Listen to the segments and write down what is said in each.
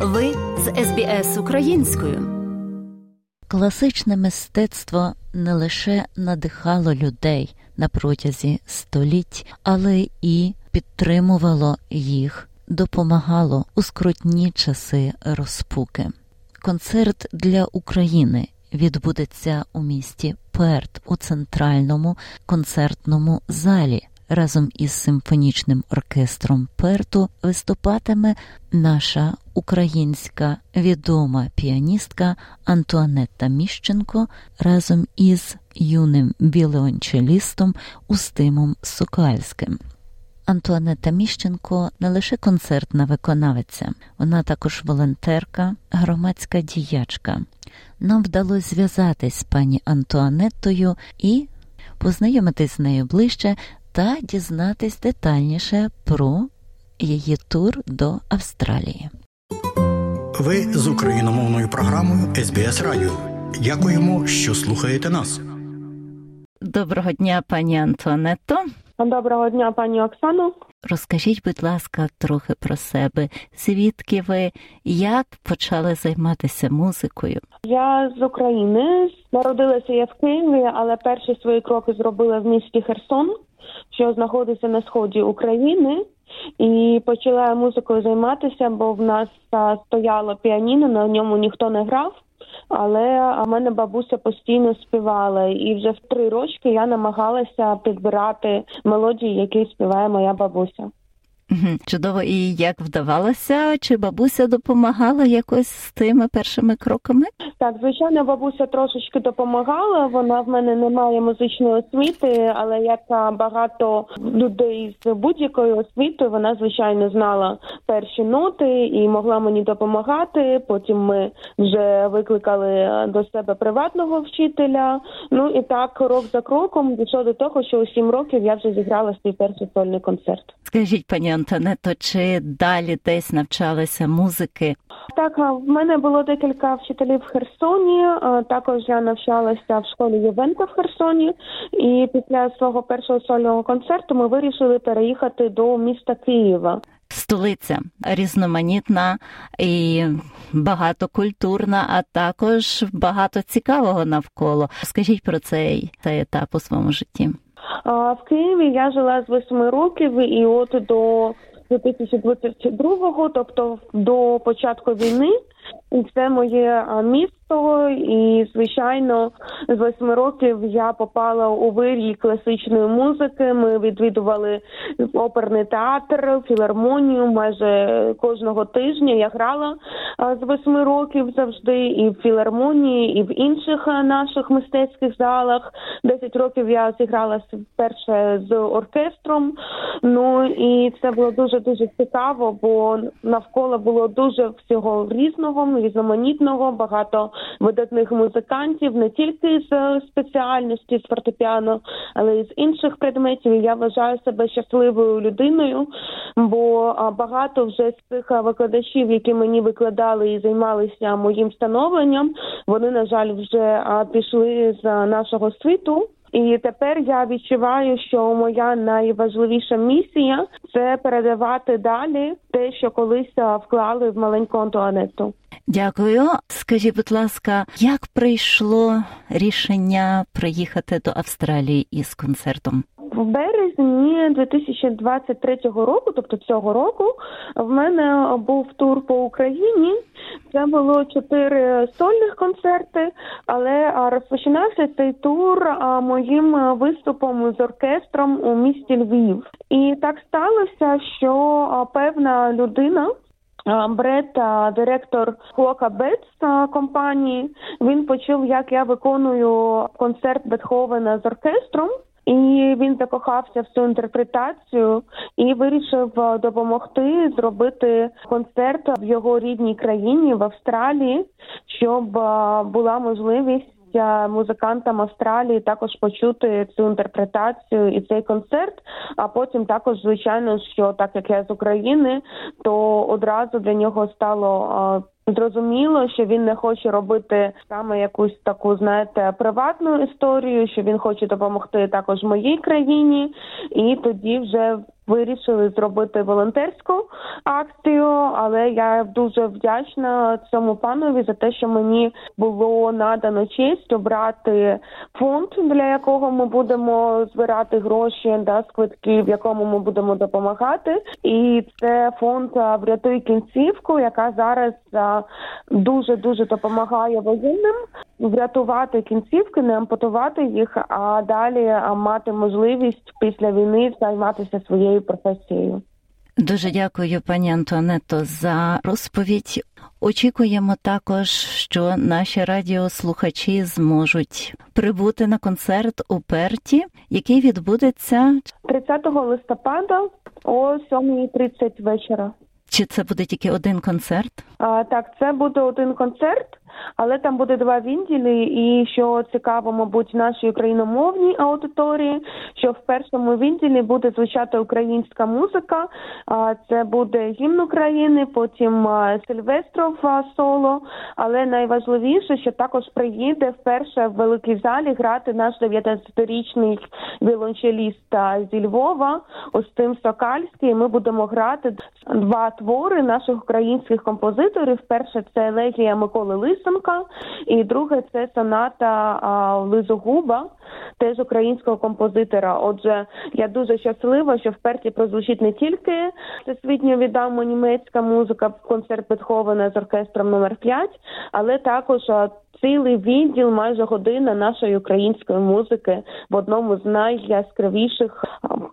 Ви з СБС українською. Класичне мистецтво не лише надихало людей на протязі століть, але і підтримувало їх, допомагало у скрутні часи розпуки. Концерт для України відбудеться у місті Перт у центральному концертному залі разом із симфонічним оркестром Перту виступатиме наша українська відома піаністка Антуанетта Міщенко разом із юним вілеончелістом Устимом Сокальським. Антуанета Міщенко не лише концертна виконавиця, вона також волонтерка, громадська діячка. Нам вдалося зв'язатись з пані Антуанеттою і познайомитись з нею ближче та дізнатись детальніше про її тур до Австралії. Ви з україномовною програмою СБС Радіо. Дякуємо, що слухаєте нас. Доброго дня, пані Антонетто. Доброго дня, пані Оксано. Розкажіть, будь ласка, трохи про себе. Звідки ви як почали займатися музикою? Я з України народилася я в Києві, але перші свої кроки зробила в місті Херсон що знаходиться на сході України, і почала музикою займатися, бо в нас стояло піаніно, на ньому ніхто не грав. Але а мене бабуся постійно співала, і вже в три рочки я намагалася підбирати мелодії, які співає моя бабуся. Чудово, і як вдавалося? Чи бабуся допомагала якось з тими першими кроками? Так, звичайно, бабуся трошечки допомагала. Вона в мене не має музичної освіти, але як багато людей з будь-якою освітою, вона звичайно знала перші ноти і могла мені допомагати. Потім ми вже викликали до себе приватного вчителя. Ну і так, крок за кроком дійшло до того, що у сім років я вже зіграла свій перший сольний концерт. Скажіть, пані Антонето, чи далі десь навчалися музики? Так, в мене було декілька вчителів в Херсоні. Також я навчалася в школі Євенка в Херсоні, і після свого першого сольного концерту ми вирішили переїхати до міста Києва. Столиця різноманітна і багатокультурна, а також багато цікавого навколо. Скажіть про цей, цей етап у своєму житті. В Києві я жила з восьми років, і от до 2022-го, тобто до початку війни, це моє місто. І звичайно, з восьми років я попала у вирій класичної музики. Ми відвідували оперний театр, філармонію майже кожного тижня. Я грала з восьми років завжди, і в філармонії, і в інших наших мистецьких залах. Десять років я зіграла перше з оркестром. Ну і це було дуже дуже цікаво, бо навколо було дуже всього різного, різноманітного, багато видатних музикантів, не тільки з спеціальності з фортепіано, але й з інших предметів. Я вважаю себе щасливою людиною, бо багато вже з цих викладачів, які мені викладали і займалися моїм становленням, вони на жаль вже пішли з нашого світу. І тепер я відчуваю, що моя найважливіша місія це передавати далі те, що колись вклали в маленьку Антуанетту. Дякую. Скажіть, будь ласка, як прийшло рішення приїхати до Австралії із концертом? В березні 2023 року, тобто цього року, в мене був тур по Україні. Це було чотири сольних концерти, але розпочинався цей тур моїм виступом з оркестром у місті Львів. І так сталося, що певна людина. Бред, директор Клока Бетс компанії, він почув, як я виконую концерт Бетховена з оркестром. І він закохався в цю інтерпретацію і вирішив допомогти зробити концерт в його рідній країні в Австралії, щоб була можливість. Музикантам Австралії також почути цю інтерпретацію і цей концерт. А потім також, звичайно, що так як я з України, то одразу для нього стало Зрозуміло, що він не хоче робити саме якусь таку, знаєте, приватну історію, що він хоче допомогти також моїй країні, і тоді вже вирішили зробити волонтерську акцію, але я дуже вдячна цьому панові за те, що мені було надано честь обрати фонд, для якого ми будемо збирати гроші да, з в якому ми будемо допомагати. І це фонд врятуй кінцівку, яка зараз дуже дуже допомагає воєнним врятувати кінцівки, не ампутувати їх, а далі мати можливість після війни займатися своєю професією. Дуже дякую, пані Антуанетто, за розповідь. Очікуємо також, що наші радіослухачі зможуть прибути на концерт у Перті, який відбудеться 30 листопада о 7.30 вечора. Чи це буде тільки один концерт? А, Так, це буде один концерт, але там буде два відділі. І що цікаво, мабуть, нашій україномовній аудиторії, що в першому відділі буде звучати українська музика. Це буде гімн України, потім Сильвестров соло. Але найважливіше, що також приїде вперше в великій залі грати наш 19-річний віолончеліст зі Львова, Остим Сокальський. Ми будемо грати два твори наших українських композиторів. Перше це елегія Миколи Лисенка, і друге це соната Лизогуба, теж українського композитора. Отже, я дуже щаслива, що в Перті прозвучить не тільки всесвітньо відома німецька музика, концерт Бетховена з оркестром номер 5 але також цілий відділ, майже година нашої української музики в одному з найяскравіших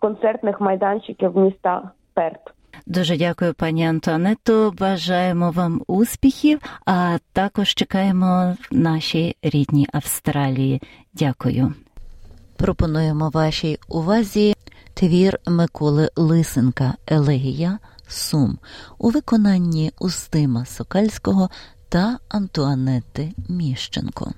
концертних майданчиків міста Перт. Дуже дякую, пані Антуанетто. Бажаємо вам успіхів, а також чекаємо наші рідні Австралії. Дякую. Пропонуємо вашій увазі твір Миколи Лисенка Елегія Сум у виконанні Устима Сокальського та Антуанети Міщенко.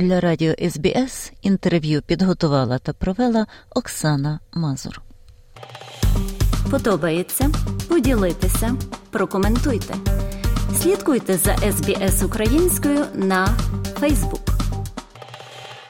Для радіо СБС інтерв'ю підготувала та провела Оксана Мазур. Подобається? Поділитися, прокоментуйте. Слідкуйте за СБС українською на Фейсбук.